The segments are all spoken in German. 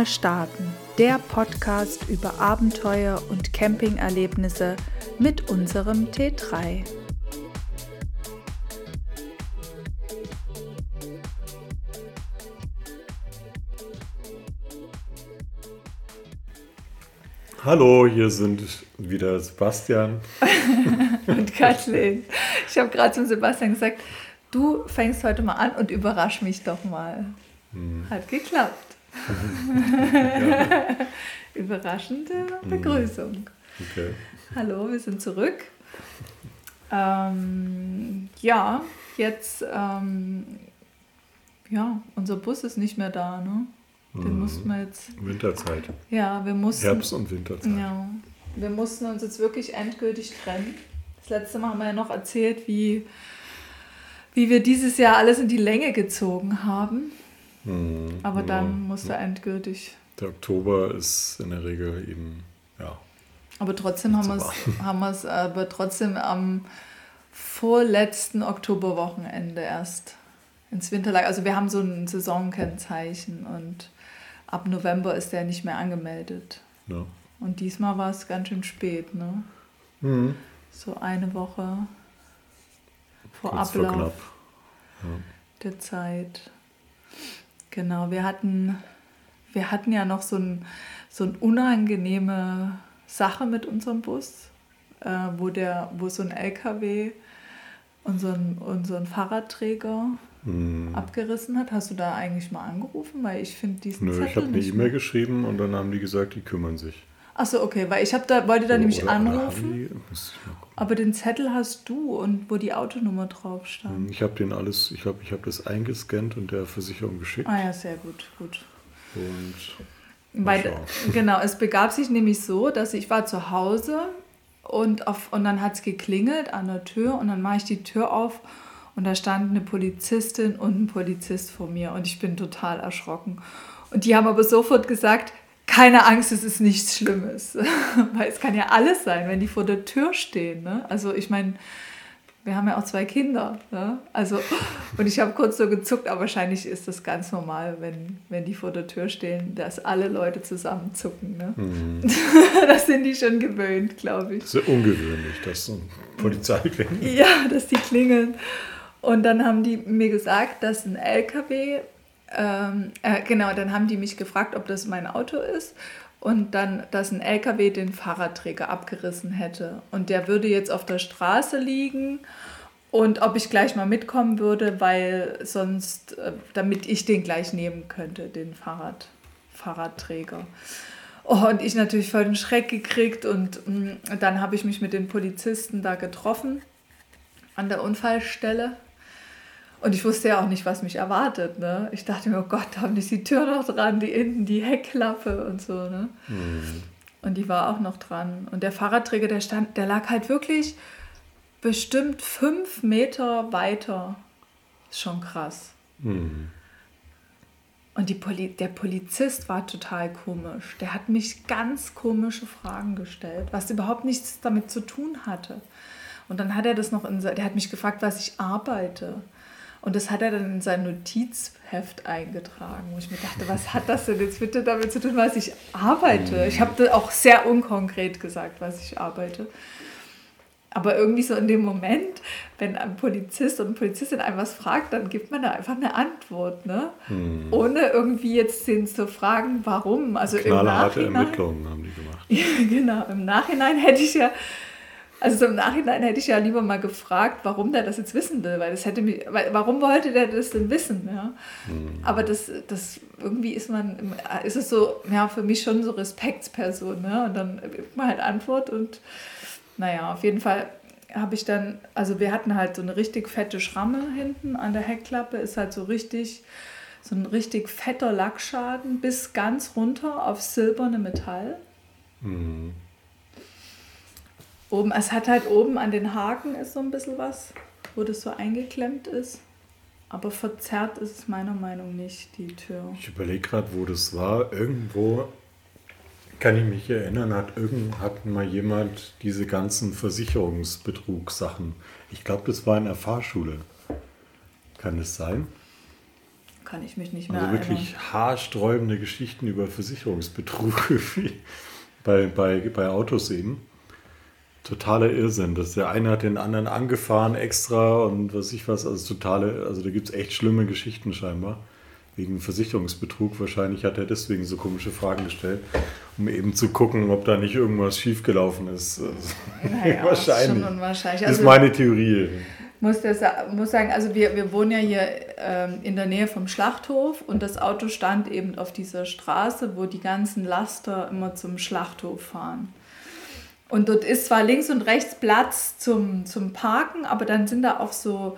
mal starten, der Podcast über Abenteuer und Campingerlebnisse mit unserem T3. Hallo, hier sind wieder Sebastian und Kathleen. Ich habe gerade zum Sebastian gesagt, du fängst heute mal an und überrasch mich doch mal. Hm. Hat geklappt. Überraschende hm. Begrüßung. Okay. Hallo, wir sind zurück. Ähm, ja, jetzt, ähm, ja, unser Bus ist nicht mehr da, ne? Den mhm. mussten wir jetzt. Winterzeit. Ja, wir mussten. Herbst- und Winterzeit. Ja. Wir mussten uns jetzt wirklich endgültig trennen. Das letzte Mal haben wir ja noch erzählt, wie, wie wir dieses Jahr alles in die Länge gezogen haben. Mhm. Aber dann ja. musste endgültig. Der Oktober ist in der Regel eben, ja. Aber trotzdem haben wir es aber trotzdem am vorletzten Oktoberwochenende erst ins Winterlager. Also wir haben so ein Saisonkennzeichen und ab November ist der nicht mehr angemeldet. Ja. Und diesmal war es ganz schön spät, ne? Mhm. So eine Woche vor Kurz Ablauf vor ja. der Zeit. Genau, wir hatten, wir hatten ja noch so, ein, so eine unangenehme Sache mit unserem Bus, äh, wo, der, wo so ein LKW unseren, unseren Fahrradträger hm. abgerissen hat. Hast du da eigentlich mal angerufen? Weil ich finde diesen Nö, Zettel ich habe eine E-Mail geschrieben und dann haben die gesagt, die kümmern sich. Achso, okay, weil ich da, wollte da oder, nämlich anrufen. Die, aber den Zettel hast du und wo die Autonummer drauf stand. Hm, ich habe den alles, ich glaube, ich habe das eingescannt und der Versicherung geschickt. Ah ja, sehr gut, gut. Und weil, genau, es begab sich nämlich so, dass ich war zu Hause und, auf, und dann hat es geklingelt an der Tür und dann mache ich die Tür auf und da stand eine Polizistin und ein Polizist vor mir und ich bin total erschrocken. Und die haben aber sofort gesagt, keine Angst, es ist nichts Schlimmes. Weil es kann ja alles sein, wenn die vor der Tür stehen. Ne? Also ich meine, wir haben ja auch zwei Kinder. Ne? Also, und ich habe kurz so gezuckt, aber wahrscheinlich ist das ganz normal, wenn, wenn die vor der Tür stehen, dass alle Leute zusammen zucken. Ne? Mhm. das sind die schon gewöhnt, glaube ich. Das ist ja ungewöhnlich, dass so Polizei klingelt. Ja, dass die klingeln. Und dann haben die mir gesagt, dass ein LKW, ähm, äh, genau, dann haben die mich gefragt, ob das mein Auto ist. Und dann, dass ein LKW den Fahrradträger abgerissen hätte. Und der würde jetzt auf der Straße liegen. Und ob ich gleich mal mitkommen würde, weil sonst, äh, damit ich den gleich nehmen könnte, den Fahrrad, Fahrradträger. Oh, und ich natürlich voll den Schreck gekriegt und mh, mm, dann habe ich mich mit den Polizisten da getroffen an der Unfallstelle und ich wusste ja auch nicht, was mich erwartet. Ne? Ich dachte mir, oh Gott, da haben die die Tür noch dran, die hinten, die Heckklappe und so. Ne? Mhm. Und die war auch noch dran. Und der Fahrradträger, der stand, der lag halt wirklich bestimmt fünf Meter weiter. Ist schon krass. Mhm. Und die Poli der Polizist war total komisch. Der hat mich ganz komische Fragen gestellt, was überhaupt nichts damit zu tun hatte. Und dann hat er das noch in, der hat mich gefragt, was ich arbeite. Und das hat er dann in sein Notizheft eingetragen, wo ich mir dachte, was hat das denn jetzt bitte damit zu tun, was ich arbeite? Ich habe auch sehr unkonkret gesagt, was ich arbeite. Aber irgendwie so in dem Moment, wenn ein Polizist und eine Polizistin einem was fragt, dann gibt man da einfach eine Antwort, ne? Hm. Ohne irgendwie jetzt den zu fragen, warum. Also Knallharte Ermittlungen haben die gemacht. genau. Im Nachhinein hätte ich ja also so im Nachhinein hätte ich ja lieber mal gefragt, warum der das jetzt wissen will, weil das hätte mich, weil, warum wollte der das denn wissen, ja? Mhm. Aber das, das irgendwie ist man, ist es so, ja, für mich schon so Respektsperson, ne? Und dann gibt man halt Antwort und naja, auf jeden Fall habe ich dann, also wir hatten halt so eine richtig fette Schramme hinten an der Heckklappe, ist halt so richtig, so ein richtig fetter Lackschaden bis ganz runter auf silberne Metall. Mhm. Oben, es hat halt oben an den Haken ist so ein bisschen was, wo das so eingeklemmt ist. Aber verzerrt ist es meiner Meinung nicht, die Tür. Ich überlege gerade, wo das war. Irgendwo kann ich mich erinnern, hat, irgend, hat mal jemand diese ganzen Versicherungsbetrugssachen. Ich glaube, das war in der Fahrschule. Kann es sein? kann ich mich nicht mehr Also wirklich haarsträubende Geschichten über Versicherungsbetrug bei, bei, bei Autos eben. Totaler Irrsinn. Das, der eine hat den anderen angefahren extra und was ich was, also totale, also da gibt es echt schlimme Geschichten scheinbar. Wegen Versicherungsbetrug. Wahrscheinlich hat er deswegen so komische Fragen gestellt, um eben zu gucken, ob da nicht irgendwas schiefgelaufen ist. Naja, wahrscheinlich. Schon unwahrscheinlich. Das ist Also- meine Theorie. muss, das, muss sagen, also wir, wir wohnen ja hier ähm, in der Nähe vom Schlachthof und das Auto stand eben auf dieser Straße, wo die ganzen Laster immer zum Schlachthof fahren. Und dort ist zwar links und rechts Platz zum, zum Parken, aber dann sind da auch so,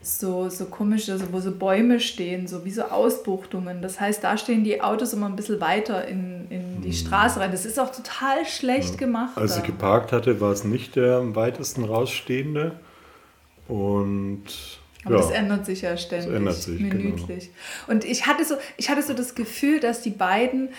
so, so komische, so, wo so Bäume stehen, so wie so Ausbuchtungen. Das heißt, da stehen die Autos immer ein bisschen weiter in, in die Straße rein. Das ist auch total schlecht gemacht. Als da. geparkt hatte, war es nicht der am weitesten rausstehende. Und Aber ja, das ändert sich ja ständig, ändert sich, genau. minütlich. Und ich hatte, so, ich hatte so das Gefühl, dass die beiden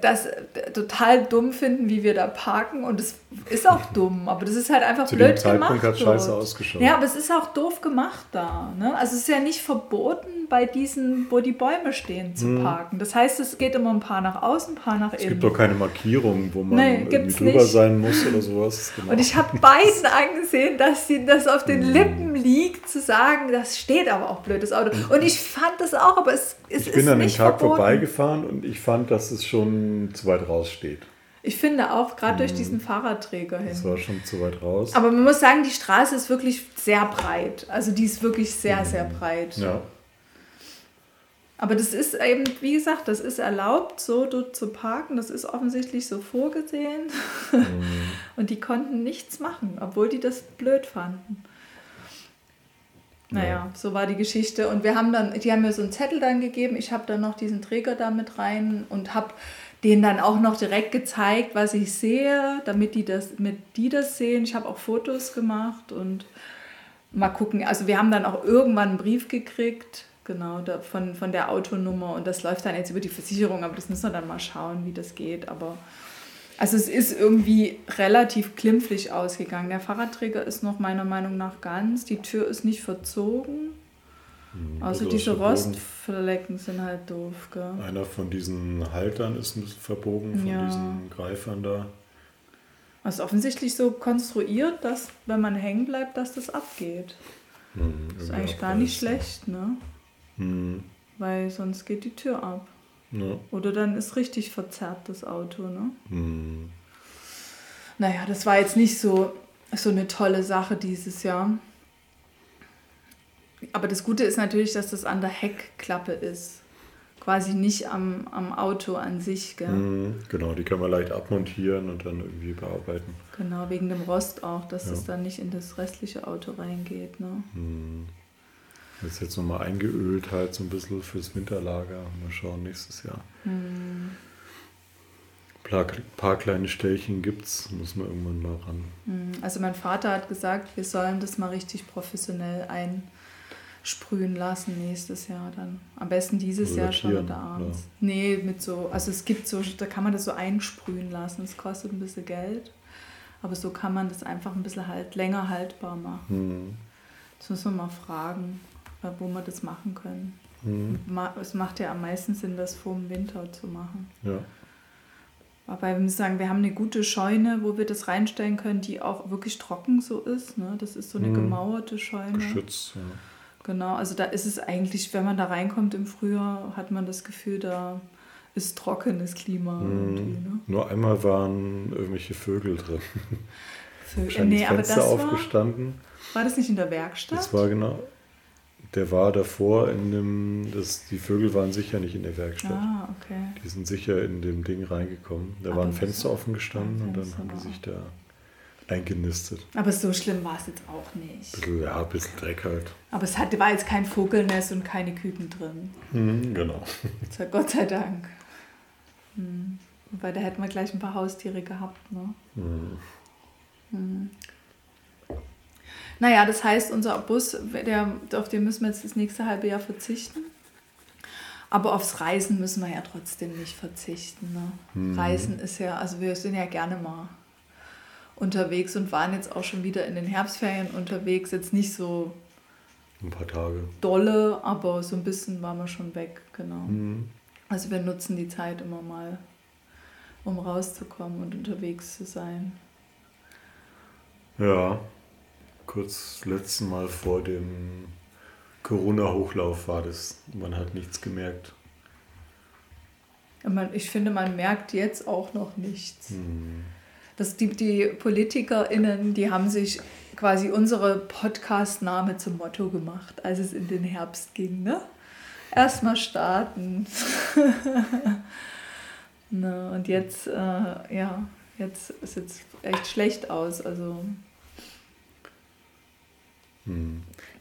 das total dumm finden, wie wir da parken. Und es ist auch dumm, aber das ist halt einfach Zu dem blöd Zeitpunkt gemacht. hat scheiße dort. ausgeschaut. Ja, aber es ist auch doof gemacht da. Ne? Also es ist ja nicht verboten, bei diesen, wo die Bäume stehen, zu parken. Das heißt, es geht immer ein paar nach außen, ein paar nach Mhm. es innen. gibt doch keine Markierung, wo man Nee, drüber nicht. sein muss oder sowas. Genau. Und ich habe beiden angesehen, dass sie das auf den Lippen liegt, zu sagen, das steht aber auch blöd, das Auto. Und ich fand das auch, aber es, es ich ist bin an dem Tag verboten. vorbeigefahren und ich fand, dass es schon zu weit raussteht. Ich finde auch, gerade durch diesen Fahrradträger Es hin. war schon zu weit raus. Aber man muss sagen, die Straße ist wirklich sehr breit. Also die ist wirklich sehr, sehr breit. ja. Aber das ist eben, wie gesagt, das ist erlaubt, so dort zu parken. Das ist offensichtlich so vorgesehen. Und die konnten nichts machen, obwohl die das blöd fanden. Naja, Ja. so war die Geschichte. Und wir haben dann, die haben mir so einen Zettel dann gegeben. Ich habe dann noch diesen Träger da mit rein und habe denen dann auch noch direkt gezeigt, was ich sehe, damit die das, mit die das sehen. Ich habe auch Fotos gemacht und mal gucken. Also wir haben dann auch irgendwann einen Brief gekriegt, genau, da, von, von der Autonummer und das läuft dann jetzt über die Versicherung, aber das müssen wir dann mal schauen, wie das geht. Aber also es ist irgendwie relativ glimpflich ausgegangen. Der Fahrradträger ist noch meiner Meinung nach ganz, die Tür ist nicht verzogen. Also Also diese. Rostflecken sind halt doof, gell? Einer von diesen Haltern ist ein bisschen verbogen, von Ja. diesen Greifern da. Also offensichtlich so konstruiert, dass wenn man hängen bleibt, dass das abgeht. Hm, Das ist eigentlich gar nicht schlecht, ne? Hm, Weil sonst geht die Tür ab. Ja. Oder dann ist richtig verzerrt das Auto, ne? Hm. Naja, das war jetzt nicht so, so eine tolle Sache dieses Jahr. Aber das Gute ist natürlich, dass das an der Heckklappe ist. Quasi nicht am, am Auto an sich, gell? Hm, Genau, die kann man leicht abmontieren und dann irgendwie bearbeiten. Genau, wegen dem Rost auch, dass Ja. es dann nicht in das restliche Auto reingeht. Ne? Hm. Ist jetzt nochmal eingeölt halt so ein bisschen fürs Winterlager. Mal schauen nächstes Jahr. Hm. Ein paar, kleine Stellchen gibt's, muss man irgendwann mal ran. Hm, Also mein Vater hat gesagt, wir sollen das mal richtig professionell einsprühen lassen nächstes Jahr dann. Am besten dieses Oder Jahr schon oder abends. ja. Nee, mit so, also es gibt so, da kann man das so einsprühen lassen. Es kostet ein bisschen Geld. Aber so kann man das einfach ein bisschen halt länger haltbar machen. Hm. Das müssen wir mal fragen, wo wir das machen können. Hm. Ma- Es macht ja am meisten Sinn, das vor dem Winter zu machen. Ja. Aber wir müssen sagen, wir haben eine gute Scheune, wo wir das reinstellen können, die auch wirklich trocken so ist. Ne? Das ist so eine Mhm. gemauerte Scheune. Geschützt. Ja. Genau, also da ist es eigentlich, wenn man da reinkommt im Frühjahr, hat man das Gefühl, da ist trockenes Klima. irgendwie, Hm. Ne? Nur einmal waren irgendwelche Vögel drin. Wahrscheinlich nee, das aber Fenster das war, aufgestanden. war das nicht in der Werkstatt? Das war genau. Der war davor in dem. Das, die Vögel waren sicher nicht in der Werkstatt. ah, okay. Die sind sicher in dem Ding reingekommen. Da Aber war ein das- Fenster offen gestanden ein und dann Fenster haben die sich da eingenistet. Aber so schlimm war es jetzt auch nicht. Bisschen, ja, ein bisschen Dreck halt. Aber es hatte, war jetzt kein Vogelnest und keine Küken drin. Mhm, genau. Sei- Gott sei Dank. Hm. Wobei da hätten wir gleich ein paar Haustiere gehabt. Ne? Mhm. Hm. Naja, das heißt, unser Bus, der, auf den müssen wir jetzt das nächste halbe Jahr verzichten. Aber aufs Reisen müssen wir ja trotzdem nicht verzichten. Ne? Mhm. Reisen ist ja, also wir sind ja gerne mal unterwegs und waren jetzt auch schon wieder in den Herbstferien unterwegs. Jetzt nicht so Ein paar Tage. dolle, aber so ein bisschen waren wir schon weg, genau. Also wir nutzen die Zeit immer mal, um rauszukommen und unterwegs zu sein. Ja, kurz letzten Mal vor dem Corona-Hochlauf war das. Man hat nichts gemerkt. Man, ich finde, man merkt jetzt auch noch nichts. dass die, die PolitikerInnen, die haben sich quasi unsere Podcast-Name zum Motto gemacht, als es in den Herbst ging, ne? Erstmal starten. ne, und jetzt, äh, ja, jetzt sieht es echt schlecht aus. Also, Hm.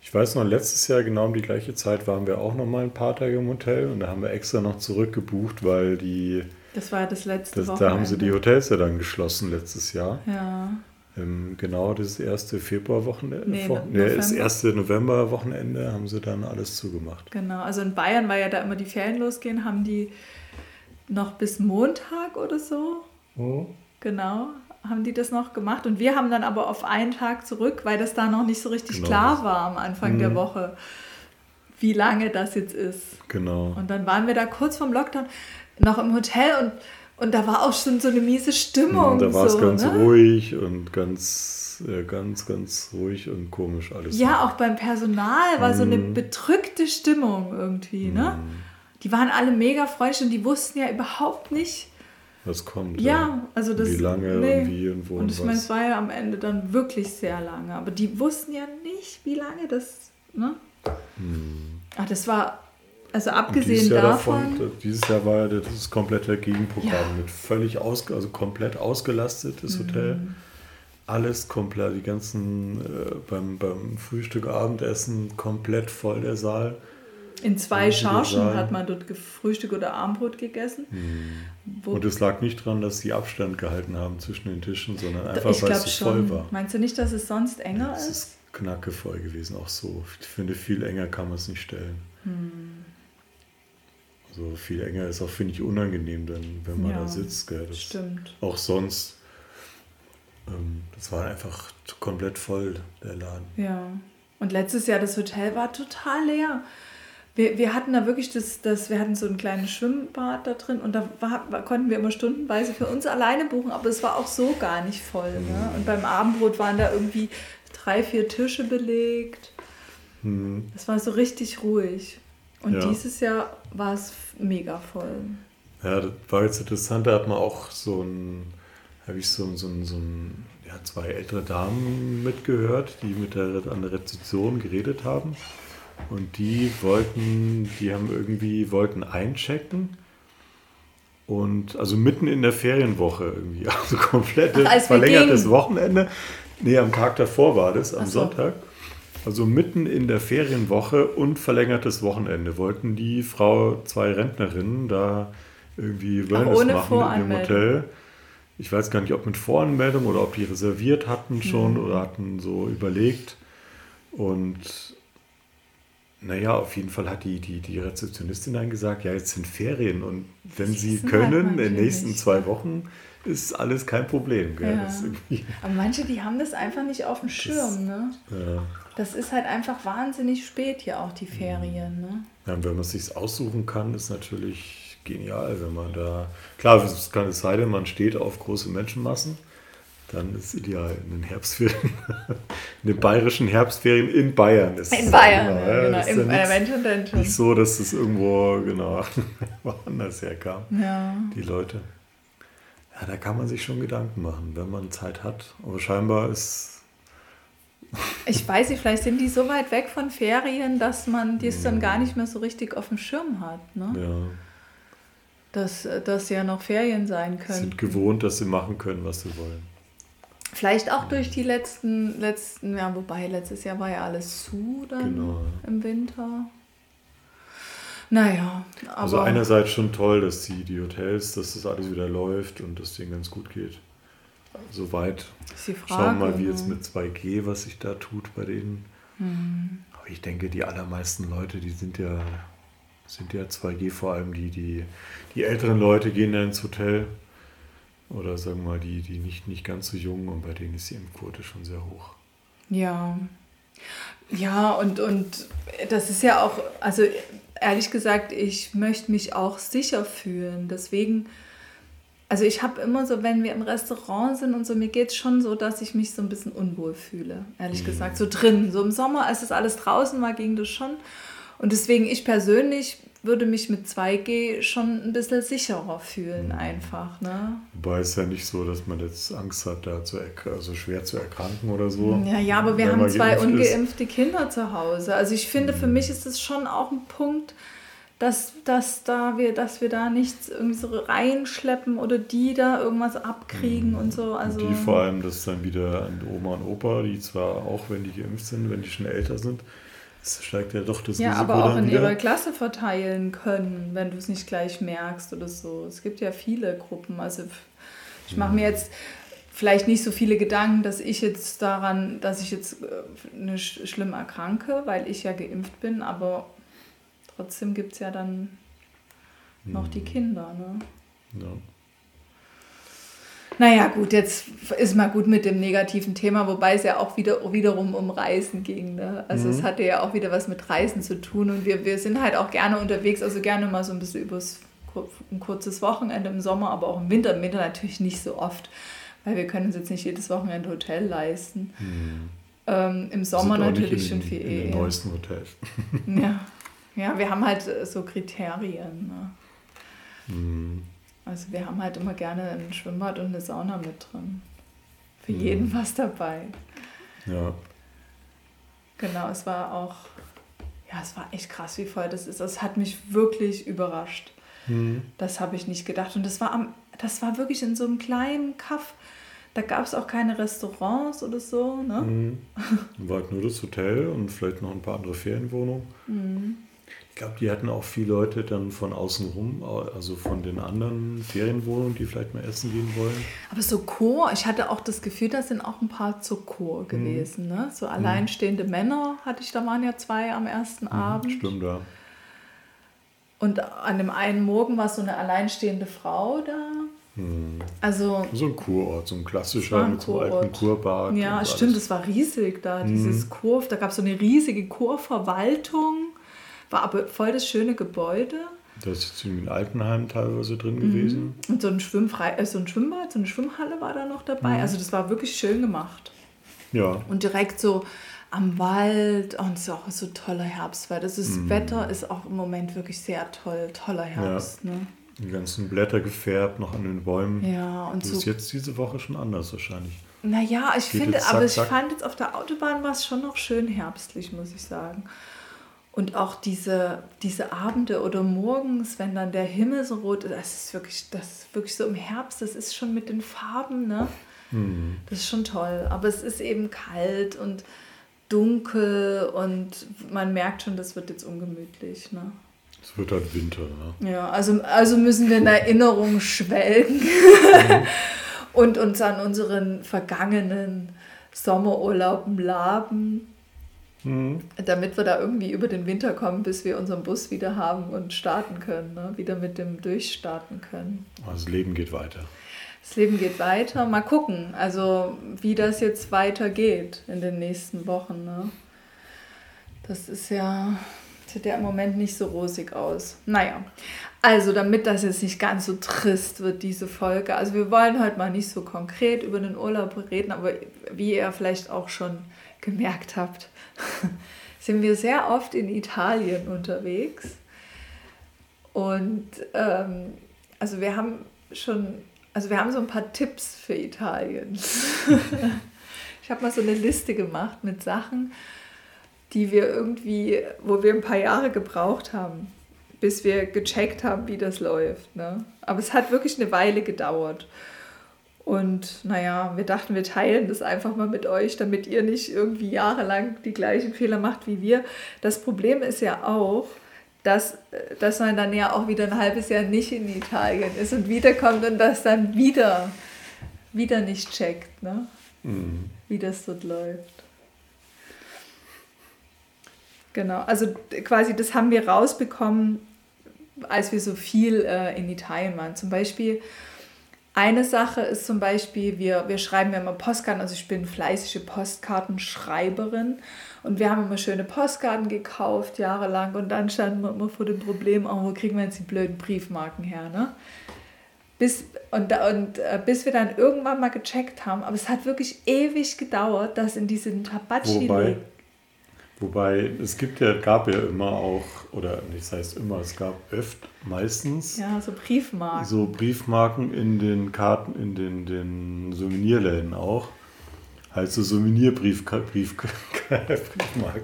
Ich weiß noch, letztes Jahr genau um die gleiche Zeit waren wir auch noch mal ein paar Tage im Hotel und da haben wir extra noch zurückgebucht, weil die, das war das letzte das, Wochenende. da haben sie die Hotels ja dann geschlossen letztes Jahr. Ja, Ähm, genau das erste Februarwochenende, Nee, nee, das erste Novemberwochenende haben sie dann alles zugemacht. genau. Also in Bayern, weil ja da immer die Ferien losgehen, haben die noch bis Montag oder so Genau, haben die das noch gemacht. Und wir haben dann aber auf einen Tag zurück, weil das da noch nicht so richtig Genau. klar war am Anfang der Mhm. Woche, wie lange das jetzt ist. Genau. Und dann waren wir da kurz vorm Lockdown noch im Hotel und, und da war auch schon so eine miese Stimmung. da war es so, ganz ne? ruhig und ganz, äh, ganz, ganz ruhig und komisch alles. Ja, auch beim Personal war so eine Mhm. bedrückte Stimmung irgendwie. Ne? Die waren alle mega freundlich und die wussten ja überhaupt nicht, Was kommt. Ja, also das. Wie lange nee. und wie und wo Und und ich meine, es war ja am Ende dann wirklich sehr lange. Aber die wussten ja nicht, wie lange das. Ne? Ach, das war. Also Hm. Abgesehen dieses Jahr davon. davon, dieses Jahr war ja das komplette Gegenprogramm Ja. mit völlig aus, also komplett ausgelastetes Mhm. Hotel. Alles komplett, die ganzen äh, beim, beim Frühstück, Abendessen komplett voll der Saal. In zwei Chargen hat man dort Frühstück oder Abendbrot gegessen. Wo, Und es lag nicht dran, dass sie Abstand gehalten haben zwischen den Tischen, sondern einfach, weil es so voll war. Meinst du nicht, dass es sonst enger Es ist? ist knackevoll gewesen, auch so. Ich finde, viel enger kann man es nicht stellen. Hm. Also viel enger ist auch, finde ich, unangenehm, dann, wenn man Ja, da sitzt. Gell? Das Stimmt. Auch sonst. Ähm, das war einfach komplett voll, der Laden. Ja. Und letztes Jahr, das Hotel war total leer. Wir, wir hatten da wirklich das, das, wir hatten so ein kleines Schwimmbad da drin und da war, konnten wir immer stundenweise für uns alleine buchen, aber es war auch so gar nicht voll. Ne? Und beim Abendbrot waren da irgendwie drei, vier Tische belegt. Es war so richtig ruhig. Und Ja. dieses Jahr war es mega voll. Ja, das war jetzt interessant, da hat man auch so ein, habe ich so, so, so ein, ja, zwei ältere Damen mitgehört, die mit der, an der Rezeption geredet haben. Und die wollten, die haben irgendwie, wollten einchecken. Und also mitten in der Ferienwoche irgendwie, also komplettes Ach, als verlängertes. Wochenende. Nee, am Tag davor war das, am so. Sonntag. Also mitten in der Ferienwoche und verlängertes Wochenende wollten die Frau, zwei Rentnerinnen, da irgendwie Wellness machen in dem Voranmeldung. Hotel. Ich weiß gar nicht, ob mit Voranmeldung oder ob die reserviert hatten schon Mhm. oder hatten so überlegt. Und naja, auf jeden Fall hat die, die, die Rezeptionistin dann gesagt, ja, jetzt sind Ferien und wenn Sie wissen halt können, in den nächsten zwei? Wochen ist alles kein Problem. Gell? Ja. Das Aber manche, die haben das einfach nicht auf dem Schirm. Ne? ja. Das ist halt einfach wahnsinnig spät hier auch die Ferien. Ne? Ja, wenn man es sich aussuchen kann, ist natürlich genial, wenn man da. Klar, es kann es sein, man steht auf große Menschenmassen, dann ist es ideal in den Herbstferien, in den bayerischen Herbstferien in Bayern. Ist In Bayern, genau, ja, genau. Im ja äh, Menschendenton. nicht so, dass es irgendwo genau woanders herkam, Ja. die Leute. Ja, da kann man sich schon Gedanken machen, wenn man Zeit hat. Aber scheinbar ist Ich weiß nicht, vielleicht sind die so weit weg von Ferien, dass man dies dann gar nicht mehr so richtig auf dem Schirm hat. Ne? ja, Dass das ja noch Ferien sein sind können. gewohnt, dass sie machen können, was sie wollen. Vielleicht auch durch die letzten, letzten, ja, wobei letztes Jahr war ja alles zu dann Genau. im Winter. Naja, aber Also einerseits schon toll, dass die, die Hotels, dass das alles wieder läuft und dass denen ganz gut geht. Soweit. Frage. Schauen wir mal, wie ne? jetzt mit 2G, was sich da tut bei denen. Mhm. Aber ich denke, die allermeisten Leute, die sind ja, sind ja 2G, vor allem die, die, die älteren Leute gehen ja ins Hotel. Oder sagen wir mal, die, die nicht, nicht ganz so jungen und bei denen ist die Impfquote schon sehr hoch. Ja. Ja, und, und das ist ja auch, also ehrlich gesagt, ich möchte mich auch sicher fühlen. Deswegen, also ich habe immer so, wenn wir im Restaurant sind und so, mir geht es schon so, dass ich mich so ein bisschen unwohl fühle, ehrlich mhm. gesagt. So drin, so im Sommer, als es alles draußen war, ging das schon. Und deswegen, ich persönlich würde mich mit 2G schon ein bisschen sicherer fühlen, mhm. einfach. Ne? Wobei es ja nicht so, dass man jetzt Angst hat, da zu also schwer zu erkranken oder so. Ja, ja, aber wir haben zwei ungeimpfte ist. Kinder zu Hause. Also ich finde, mhm. für mich ist es schon auch ein Punkt, dass, dass, da wir, dass wir da nichts irgendwie so reinschleppen oder die da irgendwas abkriegen mhm. und so. Also die vor allem, dass dann wieder an Oma und Opa, die zwar auch, wenn die geimpft sind, wenn die schon älter sind, es steigt ja doch das ja, Risiko aber auch in wieder. ihrer Klasse verteilen können, wenn du es nicht gleich merkst oder so. Es gibt ja viele Gruppen. Also ich mache mir jetzt vielleicht nicht so viele Gedanken, dass ich jetzt daran, dass ich jetzt eine äh, schlimm erkranke, weil ich ja geimpft bin, aber trotzdem gibt es ja dann noch die hm. Kinder. Ne? Ja. Naja, gut, jetzt ist mal gut mit dem negativen Thema, wobei es ja auch wieder, wiederum um Reisen ging. Ne? Also mhm. es hatte ja auch wieder was mit Reisen zu tun und wir, wir sind halt auch gerne unterwegs, also gerne mal so ein bisschen übers ein kurzes Wochenende im Sommer, aber auch im Winter. Im Winter natürlich nicht so oft, weil wir können uns jetzt nicht jedes Wochenende Hotel leisten. Mhm. Ähm, Im Sommer natürlich schon viel eher. In den neuesten Hotels. ja. ja, wir haben halt so Kriterien. Ne? Mhm. Also wir haben halt immer gerne ein Schwimmbad und eine Sauna mit drin. Für mhm. jeden was dabei. Ja. Genau, es war auch, ja, es war echt krass, wie voll das ist. Es hat mich wirklich überrascht. Mhm. Das habe ich nicht gedacht. Und das war am, das war wirklich in so einem kleinen Kaff. Da gab es auch keine Restaurants oder so. Ne? Mhm. War halt nur das Hotel und vielleicht noch ein paar andere Ferienwohnungen. Mhm. Ich glaube, die hatten auch viele Leute dann von außen rum, also von den anderen Ferienwohnungen, die vielleicht mal essen gehen wollen. Aber so Chor, ich hatte auch das Gefühl, da sind auch ein paar zur Chor gewesen. Mhm. Ne? So alleinstehende mhm. Männer hatte ich, da waren ja zwei am ersten mhm, Abend. Stimmt, ja. Und an dem einen Morgen war so eine alleinstehende Frau da. Mhm. Also, so ein Kurort, so ein klassischer ein mit so einem alten Kurbad. Ja, stimmt, es war riesig da, dieses mhm. Kur, da gab es so eine riesige Kurverwaltung. War aber voll das schöne Gebäude. Da ist jetzt ein Altenheim teilweise drin mhm. gewesen. Und so ein, Schwimmfrei äh, so ein Schwimmbad, so eine Schwimmhalle war da noch dabei. Mhm. Also das war wirklich schön gemacht. Ja. Und direkt so am Wald und es ist auch so toller Herbst, weil das ist, mhm. Wetter ist auch im Moment wirklich sehr toll, toller Herbst. Ja. Ne? Die ganzen Blätter gefärbt noch an den Bäumen. Ja, und das so ist jetzt diese Woche schon anders wahrscheinlich. Naja, ich Geht finde, zack, aber ich zack. fand jetzt auf der Autobahn war es schon noch schön herbstlich, muss ich sagen. Und auch diese, diese Abende oder morgens, wenn dann der Himmel so rot ist, das ist wirklich, das ist wirklich so im Herbst, das ist schon mit den Farben, ne? Mhm. Das ist schon toll. Aber es ist eben kalt und dunkel und man merkt schon, das wird jetzt ungemütlich, ne? Es wird halt Winter, ne? Ja, also, also müssen wir in Erinnerung schwelgen mhm. und uns an unseren vergangenen Sommerurlauben laben Mhm. Damit wir da irgendwie über den Winter kommen, bis wir unseren Bus wieder haben und starten können, ne? wieder mit dem durchstarten können. Also das Leben geht weiter. Das Leben geht weiter. Mal gucken, also wie das jetzt weitergeht in den nächsten Wochen. Ne? Das ist ja, sieht ja im Moment nicht so rosig aus. Naja, also damit das jetzt nicht ganz so trist wird, diese Folge. Also wir wollen heute mal nicht so konkret über den Urlaub reden, aber wie ihr vielleicht auch schon gemerkt habt, sind wir sehr oft in Italien unterwegs. Und ähm, also wir haben schon, also wir haben so ein paar Tipps für Italien. ich habe mal so eine Liste gemacht mit Sachen, die wir irgendwie, wo wir ein paar Jahre gebraucht haben, bis wir gecheckt haben, wie das läuft. Ne? Aber es hat wirklich eine Weile gedauert. Und naja, wir dachten, wir teilen das einfach mal mit euch, damit ihr nicht irgendwie jahrelang die gleichen Fehler macht wie wir. Das Problem ist ja auch, dass, dass man dann ja auch wieder ein halbes Jahr nicht in Italien ist und wiederkommt und das dann wieder, wieder nicht checkt, ne? Mhm. wie das dort läuft. Genau, also quasi das haben wir rausbekommen, als wir so viel äh, in Italien waren. Zum Beispiel Eine Sache ist zum Beispiel, wir, wir schreiben ja immer Postkarten, also ich bin fleißige Postkartenschreiberin und wir haben immer schöne Postkarten gekauft, jahrelang und dann standen wir immer vor dem Problem, oh, wo kriegen wir jetzt die blöden Briefmarken her, ne? Bis, und, und äh, bis wir dann irgendwann mal gecheckt haben, aber es hat wirklich ewig gedauert, dass in diesen Tabachi Wobei, wobei es gibt ja, gab ja immer auch, oder nicht das heißt immer, es gab öft, meistens Ja, so Briefmarken. so Briefmarken in den Karten, in den, den Souvenirläden auch. Halt so Souvenirbrief, Brief, Briefmarken.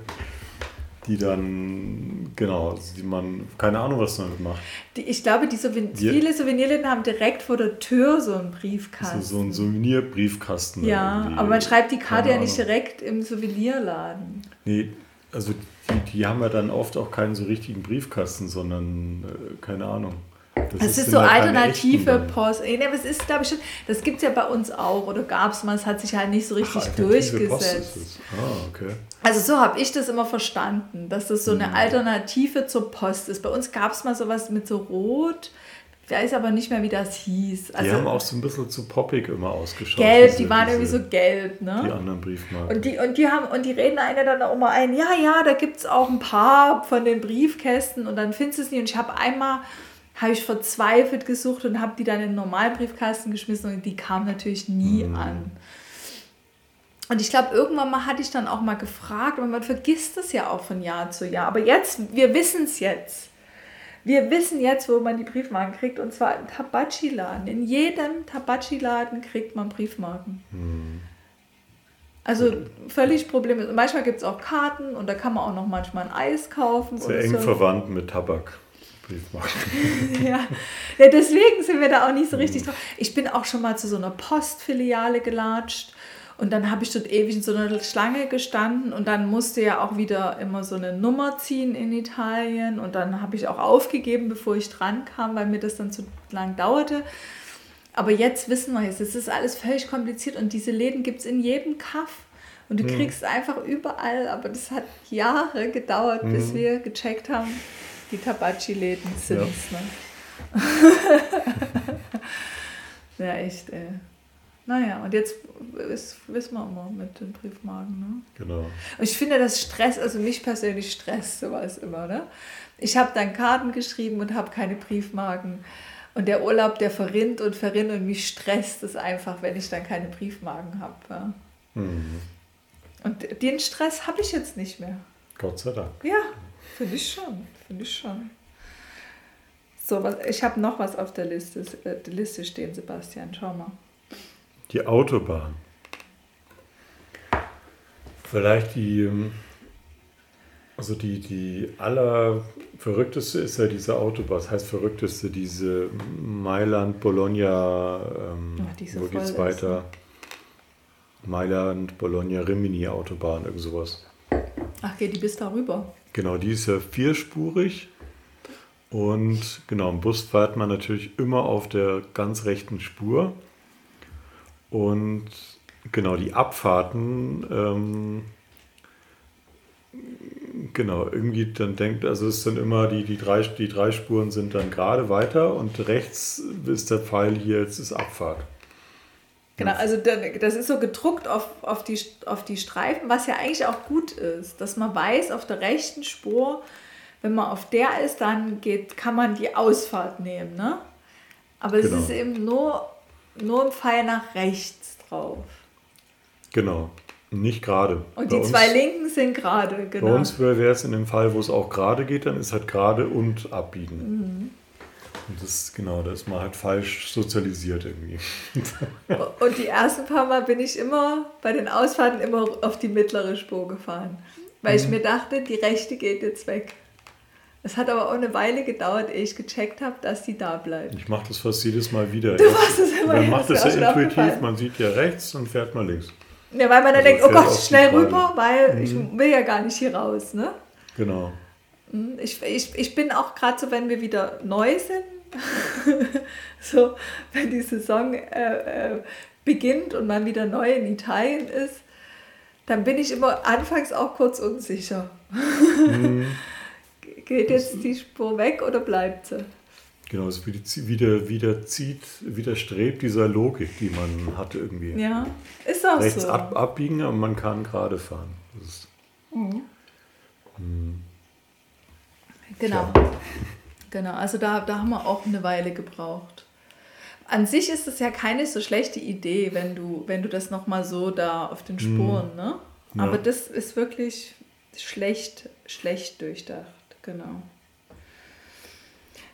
Die dann, genau, also die man, keine Ahnung, was damit macht. Die, ich glaube, die Souven Die- viele Souvenirläden haben direkt vor der Tür so einen So, Briefkasten. so ein Souvenirbriefkasten. ja, irgendwie. aber man schreibt die Karte ja nicht direkt im Souvenirladen. Nee, also die, die haben ja dann oft auch keinen so richtigen Briefkasten, sondern, äh, keine Ahnung. Das, sind ist so ja alternative. Post. Nee, aber es ist, glaube ich, schon, das gibt es ja bei uns auch oder gab es mal, es hat sich halt nicht so richtig Ach, durchgesetzt. ist es. Ah, okay. Also so habe ich das immer verstanden, dass das so Hm. eine Alternative zur Post ist. Bei uns gab es mal sowas mit so Rot, ich weiß aber nicht mehr, wie das hieß. Die Also haben auch so ein bisschen zu poppig immer ausgeschaut. gelb, diese- die waren diese- irgendwie so gelb, ne? Die anderen Briefmarken. Und die, und die haben, und die reden einer dann auch immer ein, ja, ja, da gibt es auch ein paar von den Briefkästen und dann findest du es nicht. Und ich habe einmal, habe ich verzweifelt gesucht und habe die dann in den normalen Briefkasten geschmissen und die kamen natürlich nie an. Und ich glaube, irgendwann mal hatte ich dann auch mal gefragt, aber man vergisst es ja auch von Jahr zu Jahr. Aber jetzt, wir wissen es jetzt. Wir wissen jetzt, wo man die Briefmarken kriegt, und zwar im Tabachi-Laden. In jedem Tabachi-Laden kriegt man Briefmarken. Also völlig problemlos. Manchmal gibt es auch Karten und da kann man auch noch manchmal ein Eis kaufen. Sehr eng so. verwandt mit Tabak. Briefmarken. Ja. ja, deswegen sind wir da auch nicht so richtig drauf. Ich bin auch schon mal zu so einer Postfiliale gelatscht und dann habe ich dort ewig in so einer Schlange gestanden und dann musste ja auch wieder immer so eine Nummer ziehen in Italien und dann habe ich auch aufgegeben, bevor ich dran kam, weil mir das dann zu lang dauerte. Aber jetzt wissen wir es, es ist alles völlig kompliziert und diese Läden gibt es in jedem Kaff. Und du kriegst einfach überall, aber das hat Jahre gedauert, bis wir gecheckt haben, die Tabachi-Läden sind es. Ne? ja, echt, ey. Naja, und jetzt ist, wissen wir immer mit den Briefmarken. Ne? Genau. Und ich finde, das Stress, also mich persönlich stresst sowas immer. Ne? Ich habe dann Karten geschrieben und habe keine Briefmarken. Und der Urlaub, der verrinnt und verrinnt und mich stresst es einfach, wenn ich dann keine Briefmarken habe. Ja? Mhm. Und den Stress habe ich jetzt nicht mehr. Gott sei Dank. Ja, finde ich schon. Finde ich schon. So, was, ich habe noch was auf der Liste, äh, der Liste stehen, Sebastian. Schau mal. Die Autobahn. Vielleicht die, ähm, also die, die allerverrückteste ist ja diese Autobahn. Das heißt verrückteste, diese Mailand, Bologna, ähm, Ach, die so wo geht's ist, weiter? Mailand, Bologna, Rimini Autobahn, irgend sowas. Ach, geht die bis darüber? Genau, die ist ja vierspurig. Und genau, im Bus fährt man natürlich immer auf der ganz rechten Spur. Und genau, die Abfahrten, ähm, genau, irgendwie dann denkt, also es sind immer die, die, drei, die drei Spuren sind dann gerade weiter und rechts ist der Pfeil hier, jetzt ist Abfahrt. Genau, also da- das ist so gedruckt auf, auf, die, auf die Streifen, was ja eigentlich auch gut ist, dass man weiß, auf der rechten Spur, wenn man auf der ist, dann geht, kann man die Ausfahrt nehmen. Ne? Aber es Genau. ist eben nur, nur ein Pfeil nach rechts drauf. Genau, nicht gerade. Und Bei die uns- zwei linken sind gerade, genau. Bei uns wäre es in dem Fall, wo es auch gerade geht, dann ist halt gerade und abbiegen. Mhm. Und das genau, da ist man halt falsch sozialisiert irgendwie. Und die ersten paar Mal bin ich immer bei den Ausfahrten immer auf die mittlere Spur gefahren. Weil Mhm. ich mir dachte, die rechte geht jetzt weg. Es hat aber auch eine Weile gedauert, ehe ich gecheckt habe, dass die da bleibt. Ich mache das fast jedes Mal wieder. Du machst es immer, Man macht das ja intuitiv, man sieht ja rechts und fährt mal links. Ja, weil man dann Also denkt, oh Gott, schnell rüber, weil Mhm. ich will ja gar nicht hier raus. Ne? Genau. Ich, ich, ich bin auch gerade so, wenn wir wieder neu sind, so wenn die Saison äh, äh, beginnt und man wieder neu in Italien ist, dann bin ich immer anfangs auch kurz unsicher. Mhm. Geht jetzt die Spur weg oder bleibt sie? Genau, es wieder, wieder zieht, widerstrebt dieser Logik, die man hat irgendwie. Ja, ist auch Rechts so. ab, abbiegen, aber man kann gerade fahren. Ist, Mhm. hm, Genau. Tja. Genau, also da, da haben wir auch eine Weile gebraucht. An sich ist es ja keine so schlechte Idee, wenn du, wenn du das nochmal so da auf den Spuren, ne? Ja. Aber das ist wirklich schlecht, schlecht durchdacht, genau.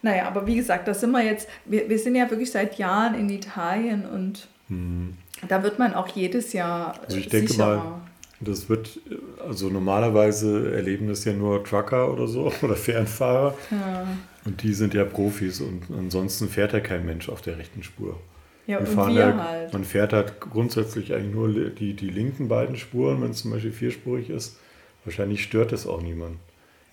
Naja, aber wie gesagt, da sind wir jetzt, wir, wir sind ja wirklich seit Jahren in Italien und hm. da wird man auch jedes Jahr Also ich denke sicherer. Das wird, also normalerweise erleben das ja nur Trucker oder so oder Fernfahrer. Ja, Und die sind ja Profis und ansonsten fährt ja kein Mensch auf der rechten Spur. ja Wir und wir da, halt. Man fährt halt grundsätzlich eigentlich nur die, die linken beiden Spuren, wenn es zum Beispiel vierspurig ist. Wahrscheinlich stört das auch niemand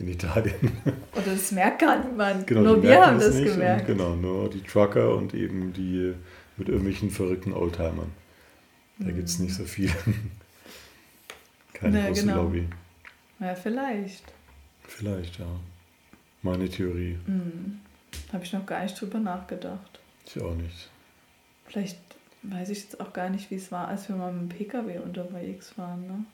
in Italien. Oder das merkt gar niemand. genau, Nur wir haben das nicht gemerkt. Und genau, nur die Trucker und eben die mit irgendwelchen verrückten Oldtimern. Da gibt es nicht so viele. Keine Nee, große genau. Lobby. Ja, vielleicht. Vielleicht, ja. Meine Theorie. Hm. Habe ich noch gar nicht drüber nachgedacht. Ich auch nicht. Vielleicht weiß ich jetzt auch gar nicht, wie es war, als wir mal mit dem Pkw unterwegs waren. Ne?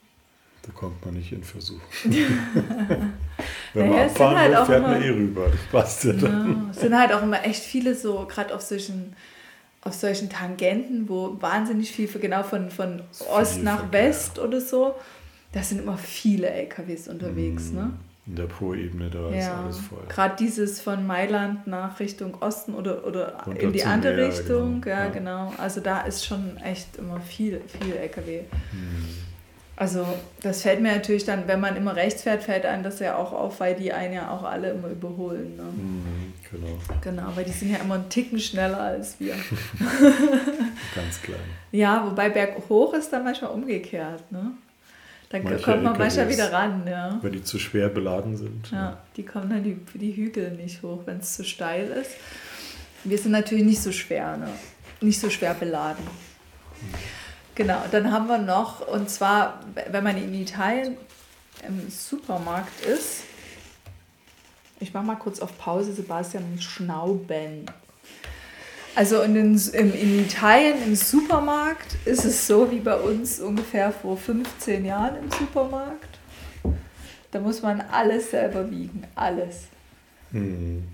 Da kommt man nicht in Versuch. Wenn Naja, man abfahren halt will, fährt man immer- eh rüber. Das passt ja dann. Es sind halt auch immer echt viele so, gerade auf solchen, auf solchen Tangenten, wo wahnsinnig viel, für, genau von, von Ost nach Verkehr. West oder so, da sind immer viele LKWs unterwegs. Ne? In der Po-Ebene, da ist Ja, alles voll. gerade dieses von Mailand nach Richtung Osten oder, oder Runter in die andere Meer, Richtung. genau. Ja, Ja. genau. Also da ist schon echt immer viel, viel LKW. Hm. Also das fällt mir natürlich dann, wenn man immer rechts fährt, fällt einem das ja auch auf, weil die einen ja auch alle immer überholen. Ne? Mhm, genau, Genau, weil die sind ja immer einen Ticken schneller als wir. ganz klein. ja, wobei berghoch ist dann manchmal umgekehrt. Ne? Dann Manche kommt man manchmal LKWs. wieder ran. Ja. Wenn die zu schwer beladen sind. Ja, die kommen dann die, die Hügel nicht hoch, wenn es zu steil ist. Wir sind natürlich nicht so schwer, ne? nicht so schwer beladen. Genau, dann haben wir noch, und zwar, wenn man in Italien im Supermarkt ist, ich mache mal kurz auf Pause, Sebastian muss schnauben. Also in, den, im, in Italien im Supermarkt ist es so wie bei uns ungefähr vor 15 Jahren im Supermarkt. Da muss man alles selber wiegen, alles. Hm.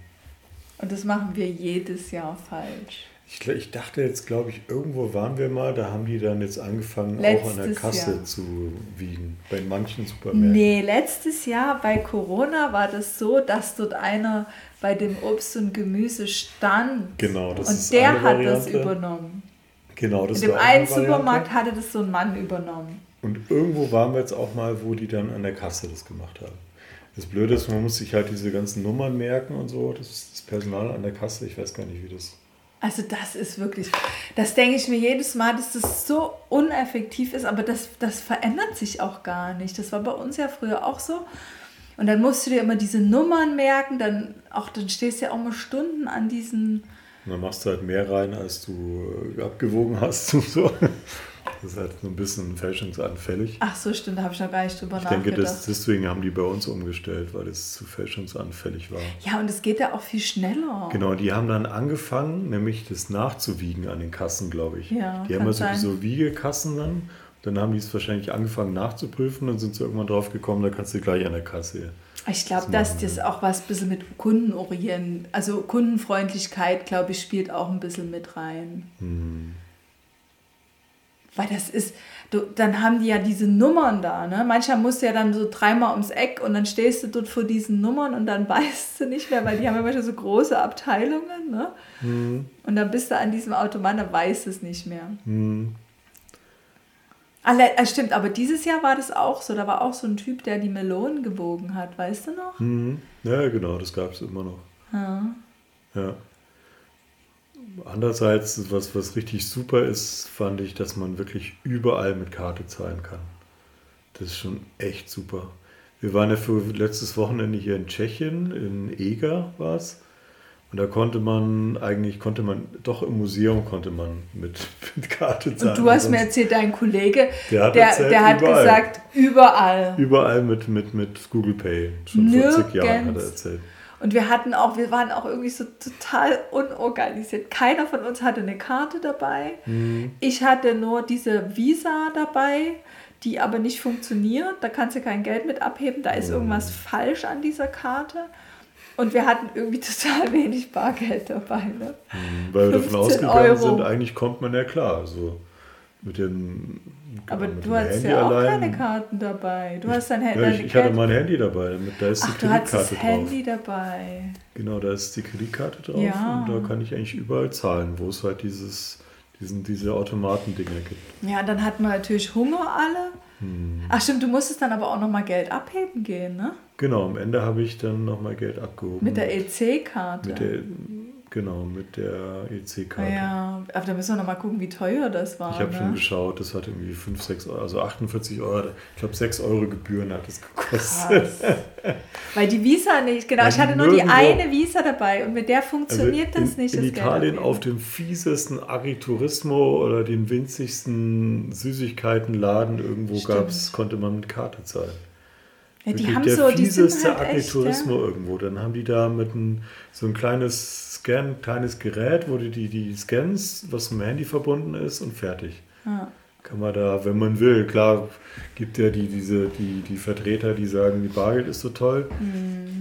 Und das machen wir jedes Jahr falsch. Ich, ich dachte jetzt, glaube ich, irgendwo waren wir mal, da haben die dann jetzt angefangen, auch an der Letztes Kasse Jahr. zu wiegen. Bei manchen Supermärkten. Nee, letztes Jahr bei Corona war das so, dass dort einer bei dem Obst und Gemüse stand. Genau, das und ist der eine hat das Variante. übernommen. Genau, das In dem einen Variante. Supermarkt hatte das so ein Mann übernommen. Und irgendwo waren wir jetzt auch mal, wo die dann an der Kasse das gemacht haben. Das Blöde ist, man muss sich halt diese ganzen Nummern merken und so. Das ist das Personal an der Kasse. Ich weiß gar nicht, wie das. Also das ist wirklich, das denke ich mir jedes Mal, dass das so uneffektiv ist, aber das, das verändert sich auch gar nicht. Das war bei uns ja früher auch so. Und dann musst du dir immer diese Nummern merken, dann auch dann stehst du ja auch mal Stunden an diesen. Und dann machst du halt mehr rein, als du abgewogen hast so. Das ist halt so ein bisschen fälschungsanfällig. Ach so, stimmt, da habe ich noch gar nicht drüber Ich denke, nachgedacht. das, deswegen haben die bei uns umgestellt, weil es zu fälschungsanfällig war. ja, und es geht ja auch viel schneller. Genau, die haben dann angefangen, nämlich das nachzuwiegen an den Kassen, glaube ich. Ja, die haben ja sein. sowieso Wiegekassen dann. Dann haben die es wahrscheinlich angefangen nachzuprüfen, dann sind sie irgendwann drauf gekommen, da kannst du gleich an der Kasse. Ich glaube, Das dass das auch was ein bisschen mit Kundenorient, also Kundenfreundlichkeit, glaube ich, spielt auch ein bisschen mit rein. Hm. Weil das ist, du, dann haben die ja diese Nummern da, ne? Manchmal musst du ja dann so dreimal ums Eck und dann stehst du dort vor diesen Nummern und dann weißt du nicht mehr, weil die haben ja manchmal so große Abteilungen, ne? Hm. Und dann bist du an diesem Automat, dann weißt du es nicht mehr. Hm. Ah, le- äh, stimmt, aber dieses Jahr war das auch so. Da war auch so ein Typ, der die Melonen gewogen hat, weißt du noch? Hm. Ja, genau, das gab es immer noch. Ja. Ja. Andererseits, was, was richtig super ist, fand ich, dass man wirklich überall mit Karte zahlen kann. Das ist schon echt super. Wir waren ja für letztes Wochenende hier in Tschechien, in Eger war es. Und da konnte man eigentlich, konnte man, doch im Museum konnte man mit, mit Karte zahlen. Und du hast mir erzählt, dein Kollege, Der hat der, erzählt, der hat überall. gesagt, überall. Überall mit, mit, mit Google Pay. Schon vor zig Jahren hat er Nirgends. erzählt. Und wir hatten auch, wir waren auch irgendwie so total unorganisiert. Keiner von uns hatte eine Karte dabei. Mhm. Ich hatte nur diese Visa dabei, die aber nicht funktioniert. Da kannst du kein Geld mit abheben. Da ist Mhm. irgendwas falsch an dieser Karte. Und wir hatten irgendwie total wenig Bargeld dabei. Ne? Weil wir davon 15 ausgegangen Euro. sind, eigentlich kommt man ja klar. Also mit dem, Aber genau, mit du Handy ja auch allein. keine Karten dabei. Du hast dein Handy. Ja, ich, ich hatte mein Handy dabei, damit da ist Ach, die du hattest Kreditkarte das drauf. Handy dabei. Genau, da ist die Kreditkarte drauf Ja. und da kann ich eigentlich überall zahlen, wo es halt dieses, diesen, diese Automatendinger gibt. Ja, dann hatten wir natürlich Hunger alle. Hm. Ach stimmt, du musstest dann aber auch nochmal Geld abheben gehen, ne? Genau, am Ende habe ich dann nochmal Geld abgehoben. Mit der EC-Karte. Mit der, genau, mit der EC-Karte. Ja, aber da müssen wir nochmal gucken, wie teuer das war. Ich habe ne? schon geschaut, das hat irgendwie 5, 6 Euro, also 48 Euro, ich glaube 6 Euro Gebühren hat es gekostet. Weil die Visa nicht, genau, Weil ich hatte die nur die eine Visa dabei und mit der Also funktioniert in, das nicht. In das Italien auf dem fiesesten Agriturismo oder den winzigsten Süßigkeitenladen irgendwo Stimmt. gab's, konnte man mit Karte zahlen. Ja, die Wirklich haben der so, die sind fieseste halt echt, Agriturismo ja. irgendwo. Dann haben die da mit ein, so ein kleines Scan, kleines Gerät, wo du die, die scans, was mit dem Handy verbunden ist und fertig. Ja. Kann man da, wenn man will, klar, gibt ja die, diese, die, die Vertreter, die sagen, die Bargeld ist so toll.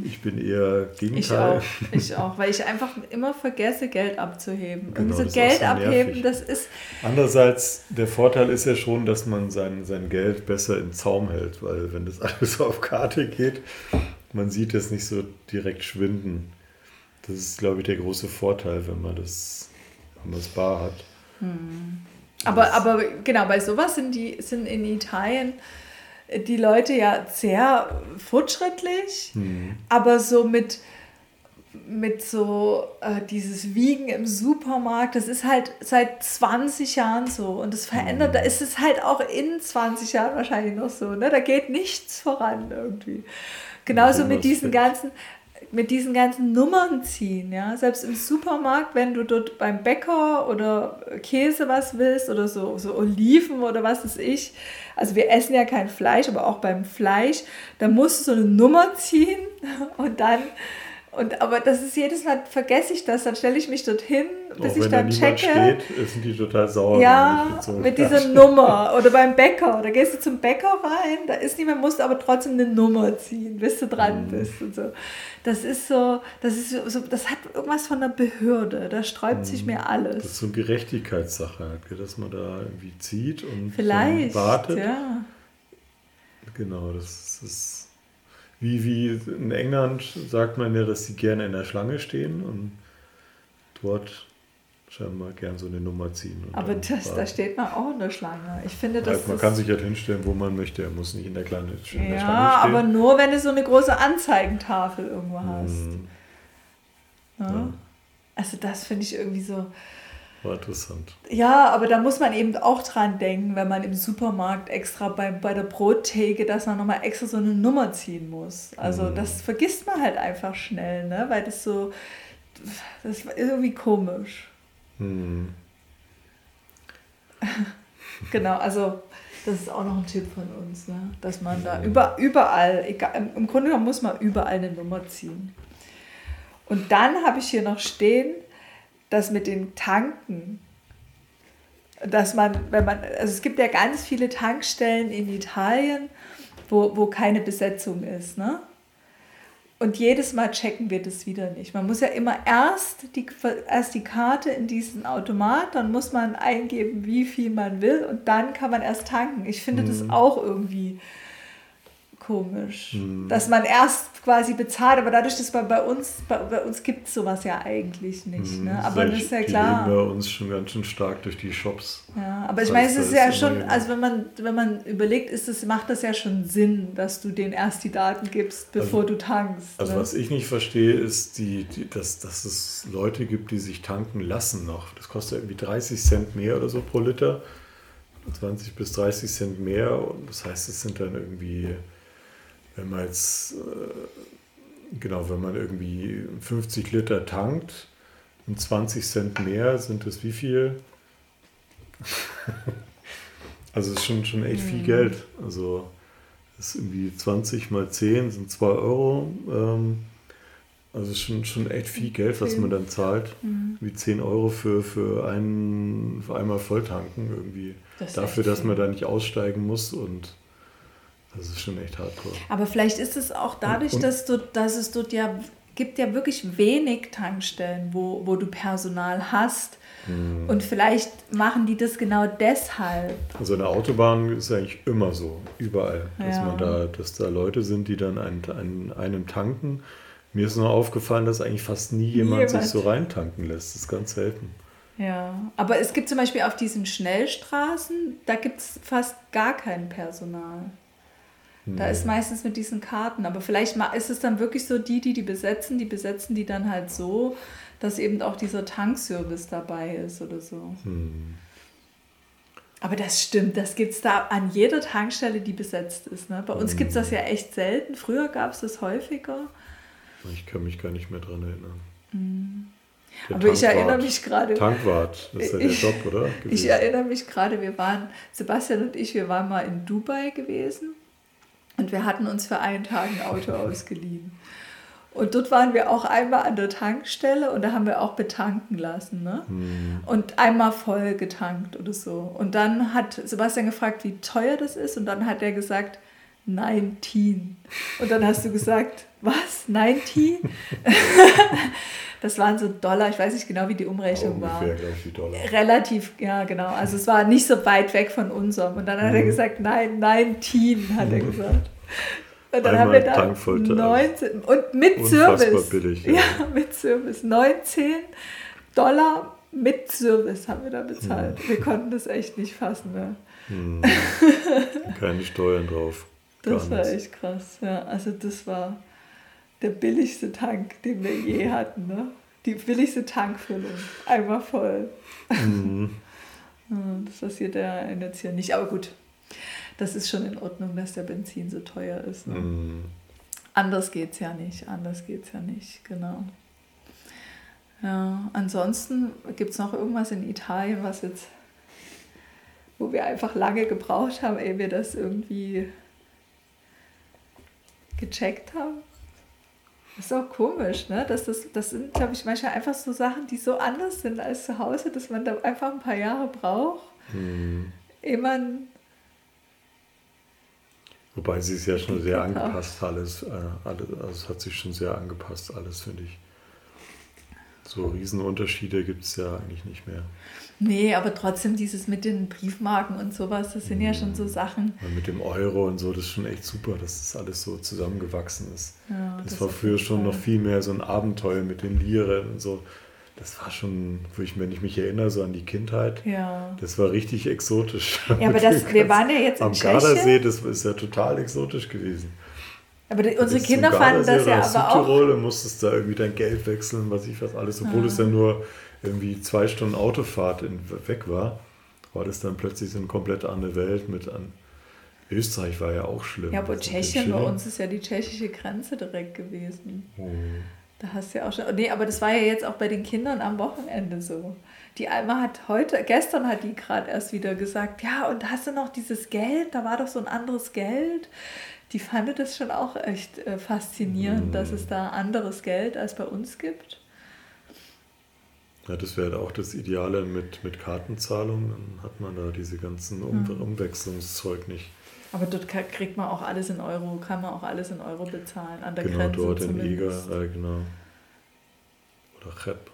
Ich bin eher Hm. Ich Gegenteil. auch, ich auch, weil ich einfach immer vergesse, Geld abzuheben. Genau, und so Geld abheben, das ist, Andererseits, der Vorteil ist ja schon, dass man sein, sein Geld besser im Zaum hält, weil wenn das alles auf Karte geht, man sieht es nicht so direkt schwinden. Das ist, glaube ich, der große Vorteil, wenn man das, wenn man das bar hat. Aber, aber genau, bei sowas sind die sind in Italien die Leute ja sehr fortschrittlich, Hm. aber so mit, mit so äh, dieses Wiegen im Supermarkt, das ist halt seit 20 Jahren so und das verändert, da ist es halt auch in 20 Jahren wahrscheinlich noch so, ne? Da geht nichts voran irgendwie. Genauso mit diesen ganzen mit diesen ganzen Nummern ziehen, ja. Selbst im Supermarkt, wenn du dort beim Bäcker oder Käse was willst oder so, so Oliven oder was weiß ich. Also wir essen ja kein Fleisch, aber auch beim Fleisch, da musst du so eine Nummer ziehen und dann, und aber das ist jedes Mal, vergesse ich das, dann stelle ich mich dorthin, bis Auch ich da dann niemand checke. steht, sind die total sauer. Ja, so mit da dieser. Nummer. Oder beim Bäcker. Da gehst du zum Bäcker rein, da ist niemand, musst aber trotzdem eine Nummer ziehen, bis du dran Mhm. bist und so. Das ist so, das ist so, das hat irgendwas von einer Behörde. Da sträubt sich mir Mhm. Das alles. ist so eine Gerechtigkeitssache, halt, dass man da irgendwie zieht und Vielleicht, wartet. ja. Genau, das ist wie, wie in England sagt man ja, dass sie gerne in der Schlange stehen und dort scheinbar gern so eine Nummer ziehen. Aber das, da steht man auch in der Schlange. Ich finde, das Halt, man kann sich halt hinstellen, wo man möchte. Er muss nicht in der, kleinen, in der Schlange ja, stehen. aber nur wenn du so eine große Anzeigentafel irgendwo hast. Hm, Ja. ja, Also das finde ich irgendwie so. War interessant. Ja, aber da muss man eben auch dran denken, wenn man im Supermarkt extra bei, bei der Brottheke, dass man nochmal extra so eine Nummer ziehen muss. Also Mhm. das vergisst man halt einfach schnell, ne? weil das so, das ist irgendwie komisch. Hm. Genau, also das ist auch noch ein Tipp von uns, ne? dass man da über, überall, egal, im- im Grunde genommen muss man überall eine Nummer ziehen. Und dann habe ich hier noch stehen, das mit den Tanken. Dass man, wenn man, also es gibt ja ganz viele Tankstellen in Italien, wo, wo keine Besetzung ist, ne? Und jedes Mal checken wir das wieder nicht. Man muss ja immer erst die, erst die Karte in diesen Automat, dann muss man eingeben, wie viel man will und dann kann man erst tanken. Ich finde das auch irgendwie komisch, dass man erst quasi bezahlt, aber dadurch, dass man bei uns, bei, bei uns gibt es sowas ja eigentlich nicht. Ne? Aber das ist ja die klar. leben bei uns schon ganz schön stark durch die Shops. Ja, aber ich meine, es ist ja schon, also wenn man, wenn man überlegt, ist das, macht das ja schon Sinn, dass du denen erst die Daten gibst, bevor du tankst. Also ne? was ich nicht verstehe, ist, die, die, dass, dass es Leute gibt, die sich tanken lassen noch. Das kostet irgendwie 30 Cent mehr oder so pro Liter. 20 bis 30 Cent mehr. Und das heißt, es sind dann irgendwie, wenn man jetzt, äh, genau, wenn man irgendwie 50 Liter tankt und 20 Cent mehr, sind das wie viel? also es ist schon, schon echt viel Geld. Also das ist irgendwie 20 mal 10 sind 2 Euro. Ähm, Also schon, schon echt viel Geld, was man dann zahlt. Mhm. Wie 10 Euro für, für, einen, für einmal Volltanken irgendwie. Das Dafür, dass man da nicht aussteigen muss und das ist schon echt hardcore. Aber vielleicht ist es auch dadurch, und, und dass, du, dass es dort ja gibt ja wirklich wenig Tankstellen, wo, wo du Personal hast. Mhm. Und vielleicht machen die das genau deshalb. Also eine Autobahn ist eigentlich immer so, überall, dass ja. man da, dass da Leute sind, die dann einen, einen, einem tanken. Mir ist nur aufgefallen, dass eigentlich fast nie jemand, jemand. sich so reintanken lässt. Das ist ganz selten. Ja, aber es gibt zum Beispiel auf diesen Schnellstraßen, da gibt es fast gar kein Personal. Da ist meistens mit diesen Karten. Aber vielleicht ist es dann wirklich so, die, die die besetzen, die besetzen die dann halt so, dass eben auch dieser Tankservice dabei ist oder so. Hm. Aber das stimmt, das gibt es da an jeder Tankstelle, die besetzt ist. Ne? Bei uns hm. gibt es das ja echt selten. Früher gab es das häufiger. Ich kann mich gar nicht mehr dran erinnern. Hm. Aber Tankwart. ich erinnere mich gerade. Tankwart, das ist ja der Job, oder? Gewesen. Ich erinnere mich gerade, wir waren, Sebastian und ich, wir waren mal in Dubai gewesen und wir hatten uns für einen Tag ein Auto ausgeliehen. Und dort waren wir auch einmal an der Tankstelle und da haben wir auch betanken lassen. Ne? Mhm. Und einmal voll getankt oder so. Und dann hat Sebastian gefragt, wie teuer das ist. Und dann hat er gesagt, 19. Und dann hast du gesagt, was? 19? das waren so Dollar, ich weiß nicht genau, wie die Umrechnung war. Relativ, ja, genau. Also es war nicht so weit weg von unserem. Und dann hat mhm. er gesagt, nein, 19, hat er mhm. gesagt. Und dann Einmal haben wir da 19 und mit Service. Billig, ja. ja, mit Service. 19 Dollar mit Service haben wir da bezahlt. Mhm. Wir konnten das echt nicht fassen. Ne? Mhm. Keine Steuern drauf. Das war echt krass. Ja, also das war der billigste Tank, den wir je hatten. Ne? Die billigste Tankfüllung. Einmal voll. Mhm. das passiert ja jetzt hier nicht. Aber gut, das ist schon in Ordnung, dass der Benzin so teuer ist. Ne? Mhm. Anders geht es ja nicht. Anders geht es ja nicht, genau. Ja, ansonsten gibt es noch irgendwas in Italien, was jetzt, wo wir einfach lange gebraucht haben, ehe wir das irgendwie gecheckt haben. Das ist auch komisch, ne? Das, das, das sind, glaube ich, manchmal einfach so Sachen, die so anders sind als zu Hause, dass man da einfach ein paar Jahre braucht, mhm. ehe man. Wobei sie es ja schon sehr angepasst alles, äh, alles, also es hat sich schon sehr angepasst alles, finde ich. So Riesenunterschiede gibt es ja eigentlich nicht mehr. Nee, aber trotzdem dieses mit den Briefmarken und sowas, das sind mhm. ja schon so Sachen. Und mit dem Euro und so, das ist schon echt super, dass das alles so zusammengewachsen ist. Ja, das, das, war früher schon noch viel mehr so ein Abenteuer mit den Lieren und so. Das war schon, wenn ich mich erinnere, so an die Kindheit. Ja. Das war richtig exotisch. Ja, aber das, wir waren ja jetzt Am. Gardasee, das ist ja total exotisch gewesen. Aber die, unsere Kinder fanden das ja aber Südtirol, auch. Du musstest da irgendwie dein Geld wechseln, was ich was alles, obwohl ah. es ja nur irgendwie zwei Stunden Autofahrt in, weg war, war das dann plötzlich so eine komplett andere Welt mit an. Österreich war ja auch schlimm. Ja, aber Tschechien, bei uns ist ja die tschechische Grenze direkt gewesen. Oh. Da hast du ja auch schon. Nee, aber das war ja jetzt auch bei den Kindern am Wochenende so. Die Alma hat heute, gestern hat die gerade erst wieder gesagt, ja, und hast du noch dieses Geld? Da war doch so ein anderes Geld. Die fand das schon auch echt äh, faszinierend, mm. dass es da anderes Geld als bei uns gibt. Ja, das wäre auch das Ideale mit, mit Kartenzahlung. Dann hat man da diese ganzen um mhm. Umwechslungszeug nicht. Aber dort kriegt man auch alles in Euro, kann man auch alles in Euro bezahlen, an der genau, Grenze dort zumindest. in Eger, äh, genau. Oder Chep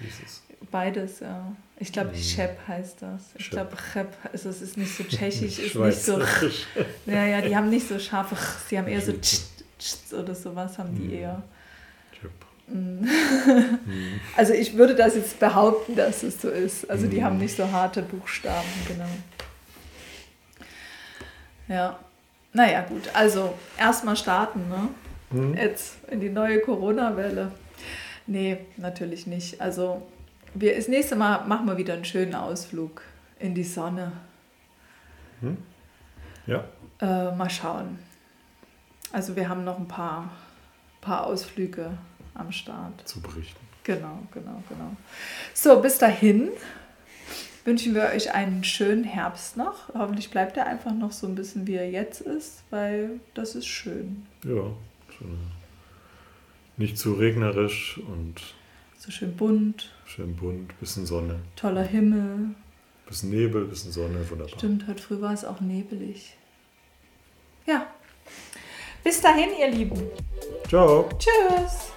hieß es. Beides, ja. Ich glaube, mhm. Chep heißt das. Ich glaube, Chep, also es ist nicht so tschechisch, ist nicht so. Ja, ja, die haben nicht so scharfe, sie haben eher so oder sowas haben die mhm. eher. Mhm. also ich würde das jetzt behaupten, dass es so ist. Also die haben mhm. nicht so harte Buchstaben, genau. Ja. Naja, gut. Also erstmal starten, ne? Mhm. Jetzt in die neue Corona-Welle. Nee, natürlich nicht. Also wir, das nächste Mal machen wir wieder einen schönen Ausflug in die Sonne. Mhm. Ja. Äh, mal schauen. Also wir haben noch ein paar, paar Ausflüge am Start. Zu berichten. Genau, genau, genau. So, bis dahin wünschen wir euch einen schönen Herbst noch. Hoffentlich bleibt er einfach noch so ein bisschen, wie er jetzt ist, weil das ist schön. Ja, schön. Nicht zu regnerisch und. So schön bunt. Schön bunt, bisschen Sonne. Toller Himmel. Bisschen Nebel, bisschen Sonne, wunderbar. Stimmt, heute früh war es auch nebelig. Ja. Bis dahin, ihr Lieben. Ciao. Tschüss.